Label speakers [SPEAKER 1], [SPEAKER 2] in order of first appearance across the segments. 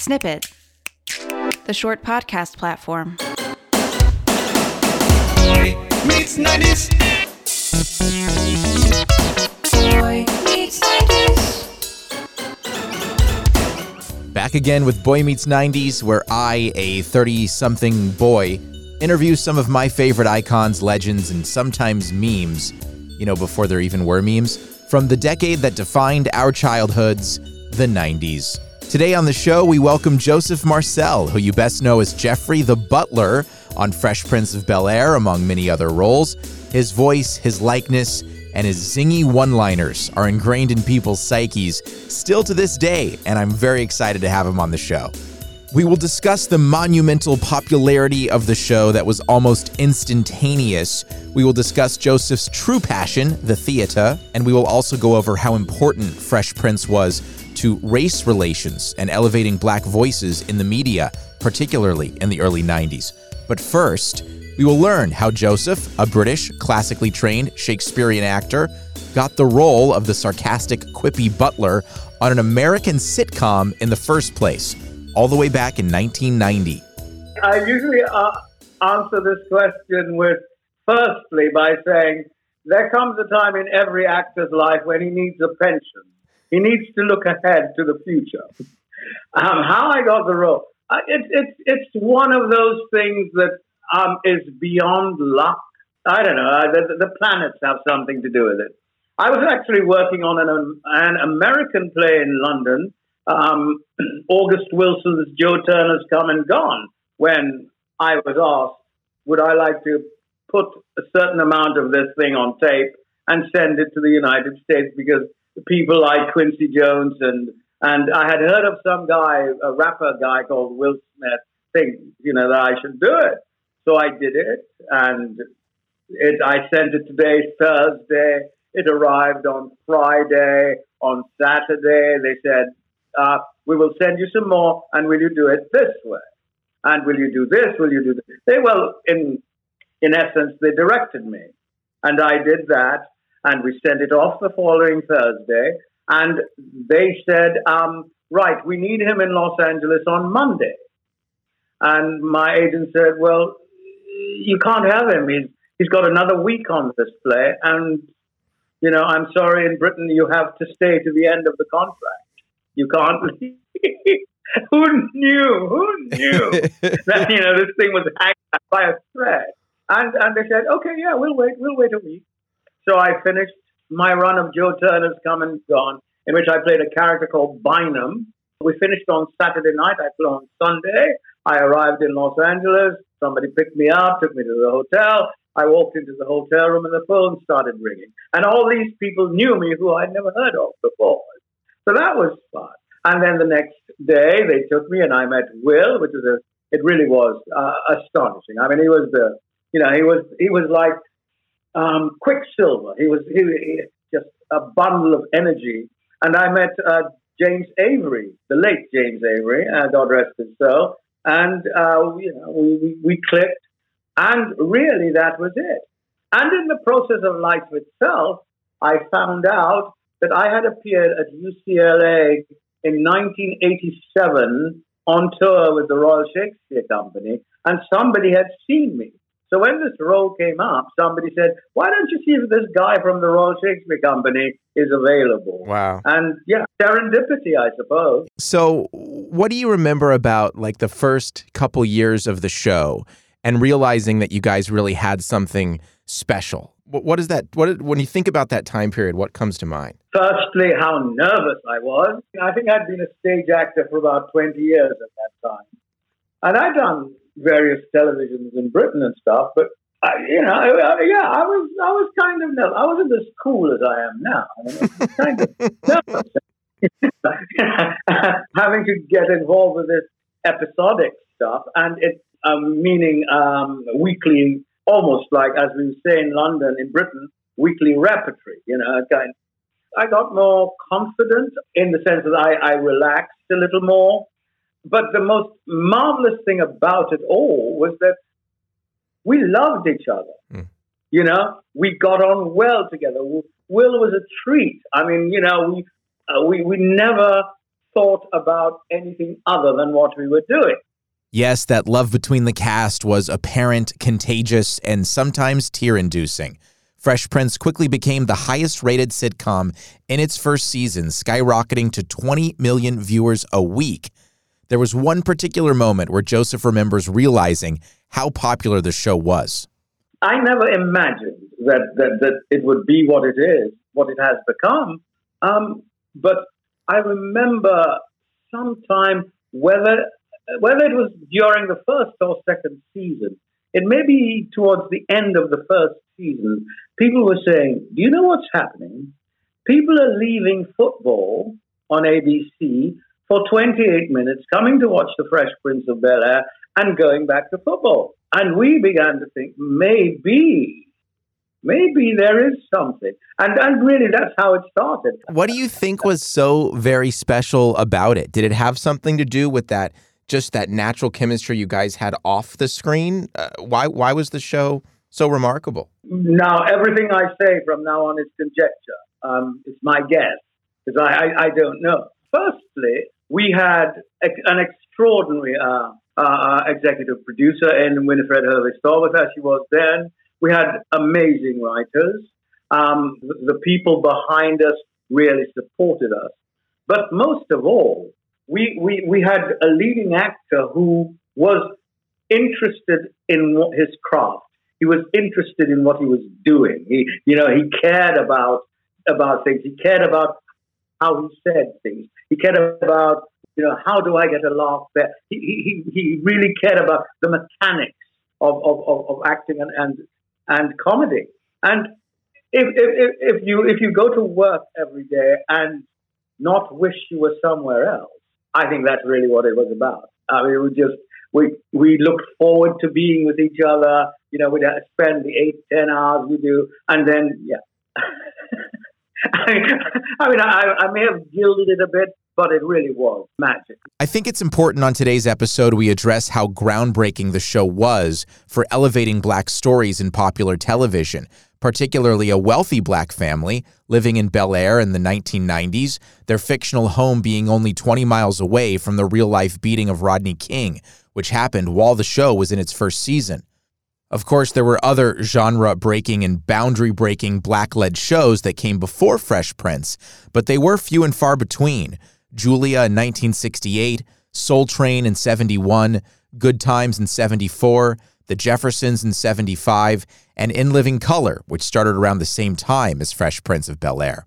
[SPEAKER 1] Snippet, the short podcast platform.
[SPEAKER 2] Boy meets 90s.
[SPEAKER 1] Boy meets 90s.
[SPEAKER 3] Back again with Boy Meets 90s, where I, a 30 something boy, interview some of my favorite icons, legends, and sometimes memes, you know, before there even were memes, from the decade that defined our childhoods, the 90s. Today on the show, we welcome Joseph Marcel, who you best know as Jeffrey the Butler on Fresh Prince of Bel Air, among many other roles. His voice, his likeness, and his zingy one liners are ingrained in people's psyches still to this day, and I'm very excited to have him on the show. We will discuss the monumental popularity of the show that was almost instantaneous. We will discuss Joseph's true passion, the theater, and we will also go over how important Fresh Prince was to race relations and elevating black voices in the media, particularly in the early 90s. But first, we will learn how Joseph, a British, classically trained Shakespearean actor, got the role of the sarcastic, quippy butler on an American sitcom in the first place, all the way back in 1990.
[SPEAKER 4] I usually uh, answer this question with firstly by saying there comes a time in every actor's life when he needs a pension. He needs to look ahead to the future. Um, how I got the role, uh, it's it's it's one of those things that um, is beyond luck. I don't know. Uh, the, the planets have something to do with it. I was actually working on an an American play in London. Um, August Wilson's Joe Turner's Come and Gone. When I was asked, would I like to put a certain amount of this thing on tape and send it to the United States because people like Quincy Jones and and I had heard of some guy, a rapper guy called Will Smith, think you know that I should do it. So I did it, and it, I sent it today, Thursday. It arrived on Friday. On Saturday, they said, uh, "We will send you some more, and will you do it this way? And will you do this? Will you do this?" They well, in in essence, they directed me, and I did that and we sent it off the following Thursday. And they said, um, right, we need him in Los Angeles on Monday. And my agent said, well, you can't have him. He's, he's got another week on this play. And, you know, I'm sorry, in Britain, you have to stay to the end of the contract. You can't leave. Who knew? Who knew that, you know, this thing was hanging by a thread? And, and they said, okay, yeah, we'll wait. We'll wait a week. So I finished my run of Joe Turner's Come and Gone, in which I played a character called Bynum. We finished on Saturday night. I flew on Sunday. I arrived in Los Angeles. Somebody picked me up, took me to the hotel. I walked into the hotel room and the phone started ringing. And all these people knew me who I'd never heard of before. So that was fun. And then the next day they took me and I met Will, which was a, it really was uh, astonishing. I mean, he was the, you know, he was, he was like um, Quicksilver. He was he, he, just a bundle of energy. And I met uh, James Avery, the late James Avery, uh, God rest his soul. And uh, you know, we, we, we clicked, and really that was it. And in the process of life itself, I found out that I had appeared at UCLA in 1987 on tour with the Royal Shakespeare Company, and somebody had seen me. So when this role came up, somebody said, "Why don't you see if this guy from the Royal Shakespeare Company is available?"
[SPEAKER 3] Wow.
[SPEAKER 4] And yeah, serendipity, I suppose.
[SPEAKER 3] So, what do you remember about like the first couple years of the show and realizing that you guys really had something special? What, what is that? What when you think about that time period, what comes to mind?
[SPEAKER 4] Firstly, how nervous I was. I think I'd been a stage actor for about 20 years at that time. And I'd done various televisions in Britain and stuff. But I, you know, I, I, yeah, I was I was kind of. I wasn't as cool as I am now. I, mean, I was kind of having to get involved with this episodic stuff, and it um, meaning um, weekly, almost like as we say in London, in Britain, weekly repertory. You know, kind. I got more confident in the sense that I, I relaxed a little more. But the most marvelous thing about it all was that we loved each other. Mm. You know, we got on well together. Will was a treat. I mean, you know, we uh, we we never thought about anything other than what we were doing.
[SPEAKER 3] Yes, that love between the cast was apparent, contagious, and sometimes tear inducing. Fresh Prince quickly became the highest rated sitcom in its first season, skyrocketing to 20 million viewers a week. There was one particular moment where Joseph remembers realizing how popular the show was.
[SPEAKER 4] I never imagined that, that, that it would be what it is, what it has become. Um, but I remember sometime whether whether it was during the first or second season, it may be towards the end of the first season, people were saying, Do you know what's happening? People are leaving football on ABC for 28 minutes, coming to watch The Fresh Prince of Bel Air, and going back to football. And we began to think, maybe, maybe there is something. And, and really, that's how it started.
[SPEAKER 3] What do you think was so very special about it? Did it have something to do with that, just that natural chemistry you guys had off the screen? Uh, why, why was the show so remarkable?
[SPEAKER 4] Now, everything I say from now on is conjecture. Um, it's my guess because I, I, I, don't know. Firstly, we had an extraordinary uh, uh, uh, executive producer in Winifred Hervey Stallworth, as she was then. We had amazing writers. Um, the, the people behind us really supported us. But most of all, we, we, we had a leading actor who was interested in his craft. He was interested in what he was doing. He, you know, he cared about about things. He cared about how he said things. He cared about, you know, how do I get a laugh there? He, he, he really cared about the mechanics of, of, of, of acting and, and, and comedy. And if, if, if, you, if you go to work every day and not wish you were somewhere else, I think that's really what it was about. I mean, we just, we, we looked forward to being with each other. You know, we'd spend the eight, ten hours we do, and then, yeah. I mean, I, mean I, I may have gilded it a bit, but it really was magic.
[SPEAKER 3] I think it's important on today's episode we address how groundbreaking the show was for elevating black stories in popular television, particularly a wealthy black family living in Bel Air in the 1990s, their fictional home being only 20 miles away from the real life beating of Rodney King, which happened while the show was in its first season. Of course, there were other genre breaking and boundary breaking black led shows that came before Fresh Prince, but they were few and far between. Julia in 1968, Soul Train in 71, Good Times in 74, The Jeffersons in 75, and In Living Color, which started around the same time as Fresh Prince of Bel Air.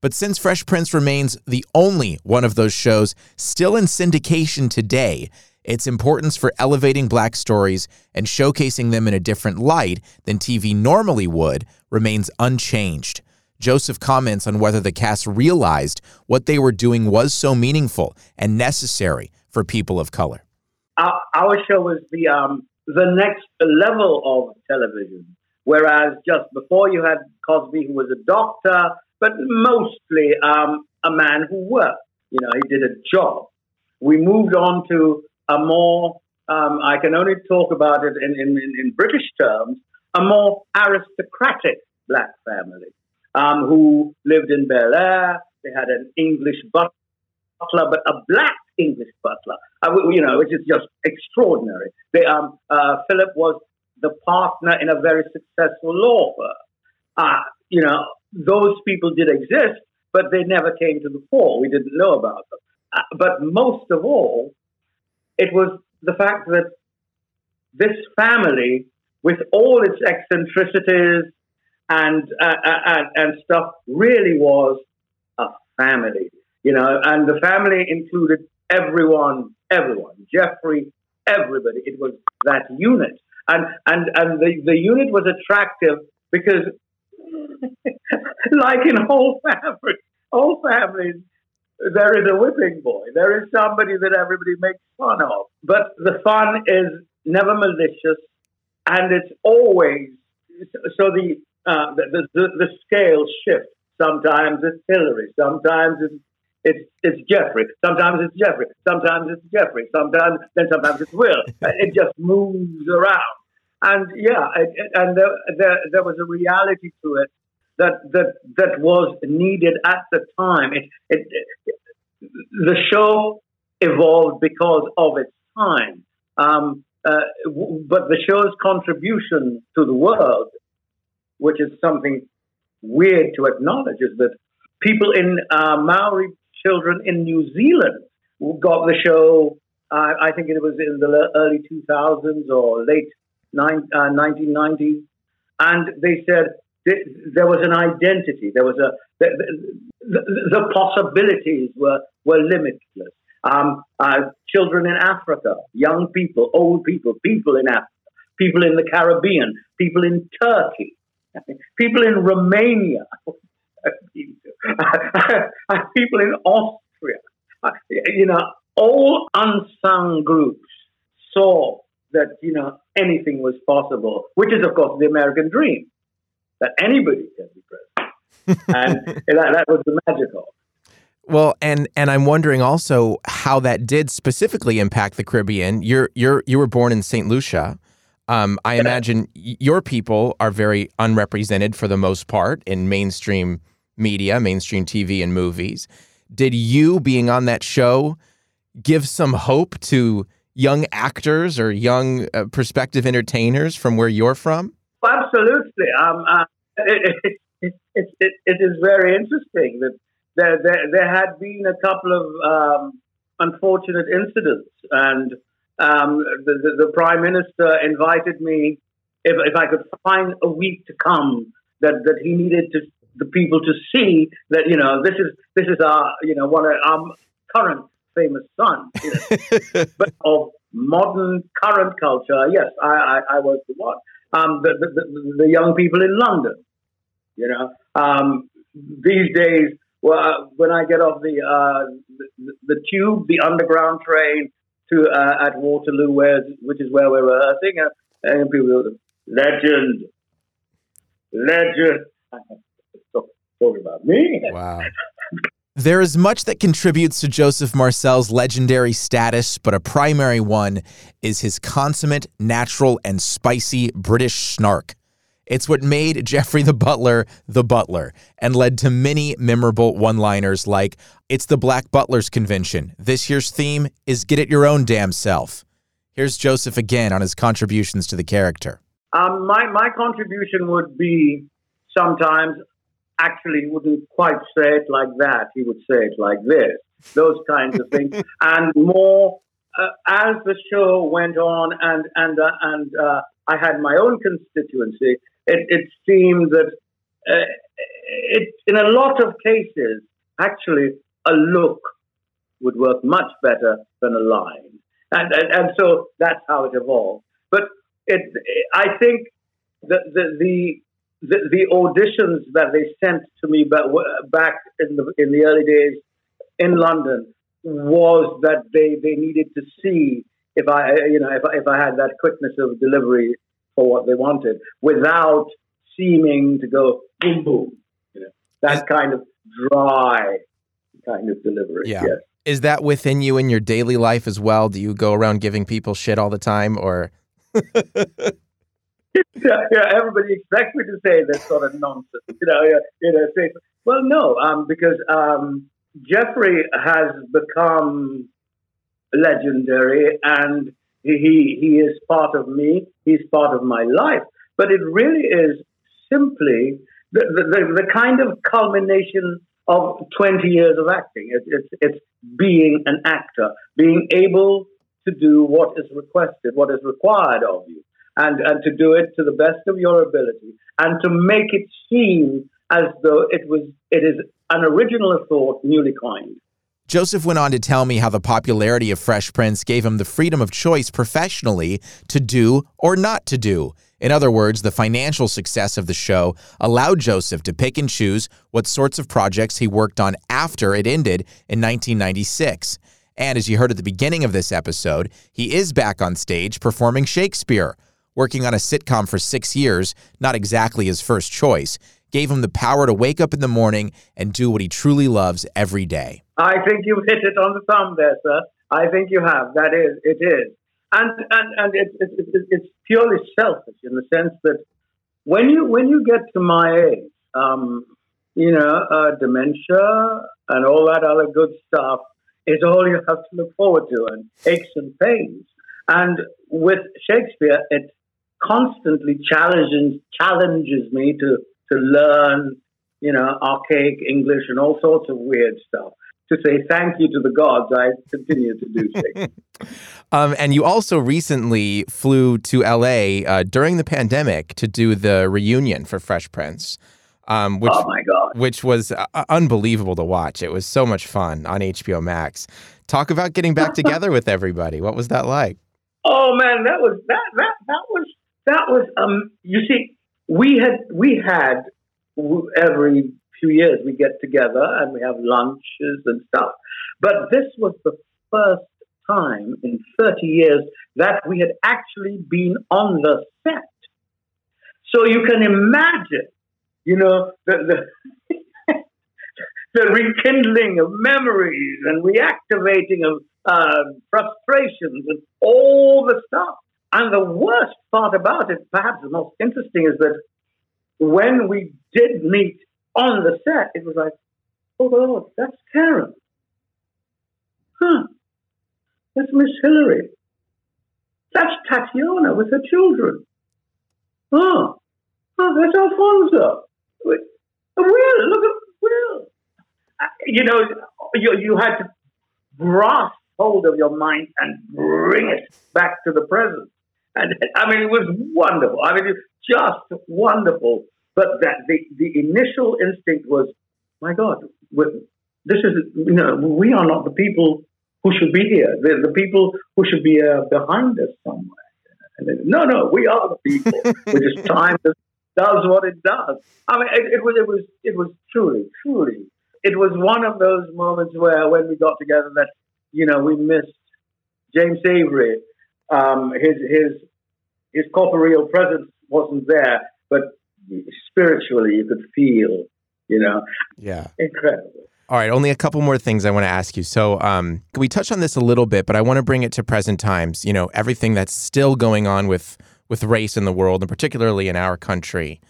[SPEAKER 3] But since Fresh Prince remains the only one of those shows still in syndication today, its importance for elevating black stories and showcasing them in a different light than TV normally would remains unchanged. Joseph comments on whether the cast realized what they were doing was so meaningful and necessary for people of color.
[SPEAKER 4] Our, our show was the um, the next level of television. Whereas just before you had Cosby, who was a doctor, but mostly um, a man who worked. You know, he did a job. We moved on to a more, um, I can only talk about it in, in, in, British terms, a more aristocratic black family um, who lived in Bel Air. They had an English butler, but a black English butler, uh, you know, which is just extraordinary. They, um, uh, Philip was the partner in a very successful law firm. Uh, you know, those people did exist, but they never came to the fore. We didn't know about them. Uh, but most of all, it was the fact that this family, with all its eccentricities and, uh, uh, and, and stuff, really was a family, you know, and the family included everyone, everyone, Jeffrey, everybody. It was that unit. And, and, and the, the unit was attractive because, like in whole families, all families, there is a whipping boy. There is somebody that everybody makes fun of. But the fun is never malicious, and it's always so the uh, the, the, the scale shifts. Sometimes it's Hillary. Sometimes it's it's it's Jeffrey. Sometimes it's Jeffrey. Sometimes it's Jeffrey. Sometimes then sometimes it's Will. it just moves around. And yeah, it, and there, there there was a reality to it that that that was needed at the time. It, it, it the show evolved because of its time. Um, uh, w- but the show's contribution to the world, which is something weird to acknowledge, is that people in uh, Maori children in New Zealand got the show. Uh, I think it was in the early 2000s or late nine, uh, 1990s, and they said there was an identity. There was a the, the, the possibilities were were limitless. Um, uh, children in Africa, young people, old people, people in Africa, people in the Caribbean, people in Turkey, people in Romania, people in Austria. You know, all unsung groups saw that you know anything was possible, which is of course the American dream that anybody can be president, and that, that was the magical.
[SPEAKER 3] Well, and and I'm wondering also how that did specifically impact the Caribbean. You're you're you were born in St. Lucia. Um, I imagine your people are very unrepresented for the most part in mainstream media, mainstream TV and movies. Did you being on that show give some hope to young actors or young uh, prospective entertainers from where you're from?
[SPEAKER 4] Absolutely. Um, uh, it, it, it, it is very interesting that there, there, there, had been a couple of um, unfortunate incidents, and um, the, the, the, prime minister invited me if, if I could find a week to come that, that he needed to the people to see that you know this is this is our you know one of our current famous son, you know. but of modern current culture. Yes, I, I, I was the one. Um, the, the, the, young people in London, you know, um, these days, well, when I get off the, uh, the, the tube, the underground train to uh, at Waterloo, where which is where we're rehearsing, uh, and people go, legend, legend. Talking about me.
[SPEAKER 3] Wow. There is much that contributes to Joseph Marcel's legendary status, but a primary one is his consummate, natural, and spicy British snark. It's what made Jeffrey the Butler the Butler and led to many memorable one liners like, It's the Black Butlers Convention. This year's theme is Get It Your Own Damn Self. Here's Joseph again on his contributions to the character.
[SPEAKER 4] Um, my, my contribution would be sometimes actually wouldn't quite say it like that. He would say it like this, those kinds of things. and more uh, as the show went on and, and, uh, and uh, I had my own constituency, it, it seemed that uh, it, in a lot of cases, actually, a look would work much better than a line. And, and, and so that's how it evolved. But it, I think the, the, the the, the auditions that they sent to me back, back in the in the early days in London was that they, they needed to see if I you know if I, if I had that quickness of delivery for what they wanted without seeming to go boom boom you know. That kind of dry kind of delivery
[SPEAKER 3] yeah.
[SPEAKER 4] yes.
[SPEAKER 3] is that within you in your daily life as well? Do you go around giving people shit all the time or
[SPEAKER 4] yeah, yeah, everybody expects me to say this sort of nonsense. You know, yeah, you know, say, well, no, um, because um, Geoffrey has become legendary, and he he is part of me. He's part of my life. But it really is simply the the, the, the kind of culmination of 20 years of acting. It, it's it's being an actor, being able to do what is requested, what is required of you and, and to do it to the best of your ability and to make it seem as though it was it is an original thought newly coined.
[SPEAKER 3] Joseph went on to tell me how the popularity of Fresh Prince gave him the freedom of choice professionally to do or not to do. In other words, the financial success of the show allowed Joseph to pick and choose what sorts of projects he worked on after it ended in 1996. And as you heard at the beginning of this episode, he is back on stage performing Shakespeare. Working on a sitcom for six years, not exactly his first choice, gave him the power to wake up in the morning and do what he truly loves every day.
[SPEAKER 4] I think you've hit it on the thumb there, sir. I think you have. That is, it is. And, and, and it, it, it, it's purely selfish in the sense that when you, when you get to my age, um, you know, uh, dementia and all that other good stuff is all you have to look forward to and aches and pains. And with Shakespeare, it constantly challenges, challenges me to, to learn, you know, archaic English and all sorts of weird stuff to say thank you to the gods, I continue to do so.
[SPEAKER 3] um, and you also recently flew to LA uh, during the pandemic to do the reunion for Fresh Prince.
[SPEAKER 4] Um, which, oh my god!
[SPEAKER 3] Which was uh, unbelievable to watch. It was so much fun on HBO Max. Talk about getting back together with everybody. What was that like?
[SPEAKER 4] Oh man, that was that that that was that was um. You see, we had we had every few years we get together and we have lunches and stuff. But this was the first time in 30 years that we had actually been on the set. So you can imagine, you know, the, the, the rekindling of memories and reactivating of uh, frustrations and all the stuff. And the worst part about it, perhaps the most interesting, is that when we did meet on the set, it was like, oh Lord, that's Karyn. Huh. That's Miss Hillary. That's Tatyana with her children. Oh, oh that's Alfonso. Will, look at Will. Uh, you know, you, you had to grasp hold of your mind and bring it back to the present. And I mean, it was wonderful. I mean, it's just wonderful but that the, the initial instinct was, my God, this is, you know, we are not the people who should be here. They're the people who should be uh, behind us somewhere. Then, no, no, we are the people. We're just time does what it does. I mean, it, it, was, it was, it was truly, truly. It was one of those moments where, when we got together, that you know, we missed James Avery. Um, his his his corporeal presence wasn't there, but spiritually you could feel, you know.
[SPEAKER 3] Yeah.
[SPEAKER 4] Incredible.
[SPEAKER 3] All right, only a couple more things I want to ask you. So, um, we touched on this a little bit, but I want to bring it to present times. You know, everything that's still going on with with race in the world, and particularly in our country.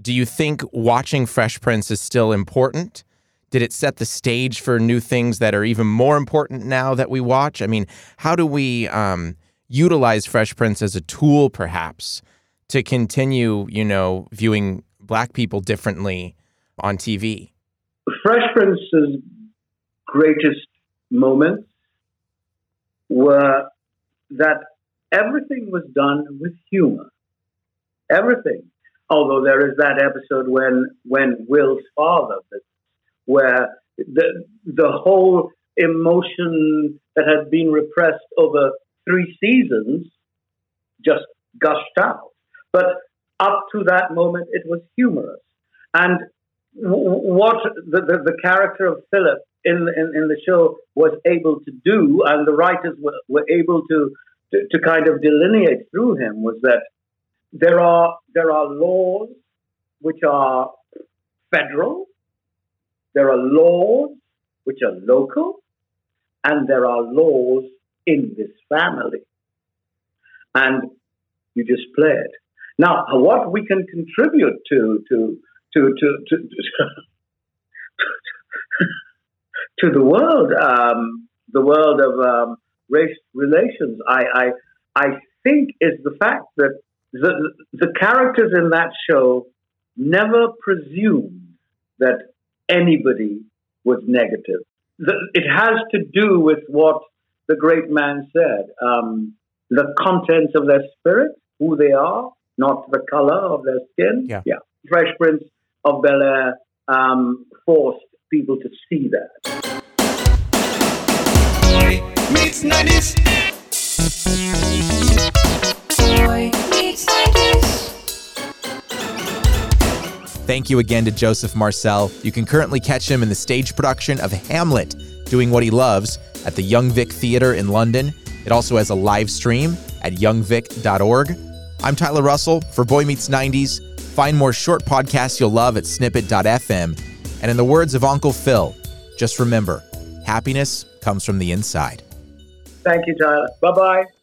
[SPEAKER 3] Do you think watching Fresh Prince is still important? Did it set the stage for new things that are even more important now that we watch? I mean, how do we um, utilize Fresh Prince as a tool, perhaps, to continue, you know, viewing black people differently on TV?
[SPEAKER 4] Fresh Prince's greatest moments were that everything was done with humor. Everything. Although there is that episode when when Will's father, where the the whole emotion that had been repressed over three seasons just gushed out. But up to that moment, it was humorous. And what the, the, the, character of Philip in, in, in, the show was able to do, and the writers were, were able to, to, to kind of delineate through him, was that there are, there are laws which are federal, there are laws which are local, and there are laws in this family. And you just play it. Now, what we can contribute to to to to to, to the world, um, the world of um, race relations, I, I I think is the fact that the the characters in that show never presumed that anybody was negative. It has to do with what the great man said: um, the contents of their spirit, who they are, not the color of their skin.
[SPEAKER 3] Yeah.
[SPEAKER 4] yeah. Fresh Prince of Bel Air um, forced people to see that.
[SPEAKER 2] Boy meets 90s.
[SPEAKER 1] Boy meets 90s.
[SPEAKER 3] Thank you again to Joseph Marcel. You can currently catch him in the stage production of Hamlet, doing what he loves at the Young Vic Theatre in London. It also has a live stream at youngvic.org. I'm Tyler Russell for Boy Meets 90s. Find more short podcasts you'll love at snippet.fm. And in the words of Uncle Phil, just remember happiness comes from the inside.
[SPEAKER 4] Thank you, Tyler. Bye bye.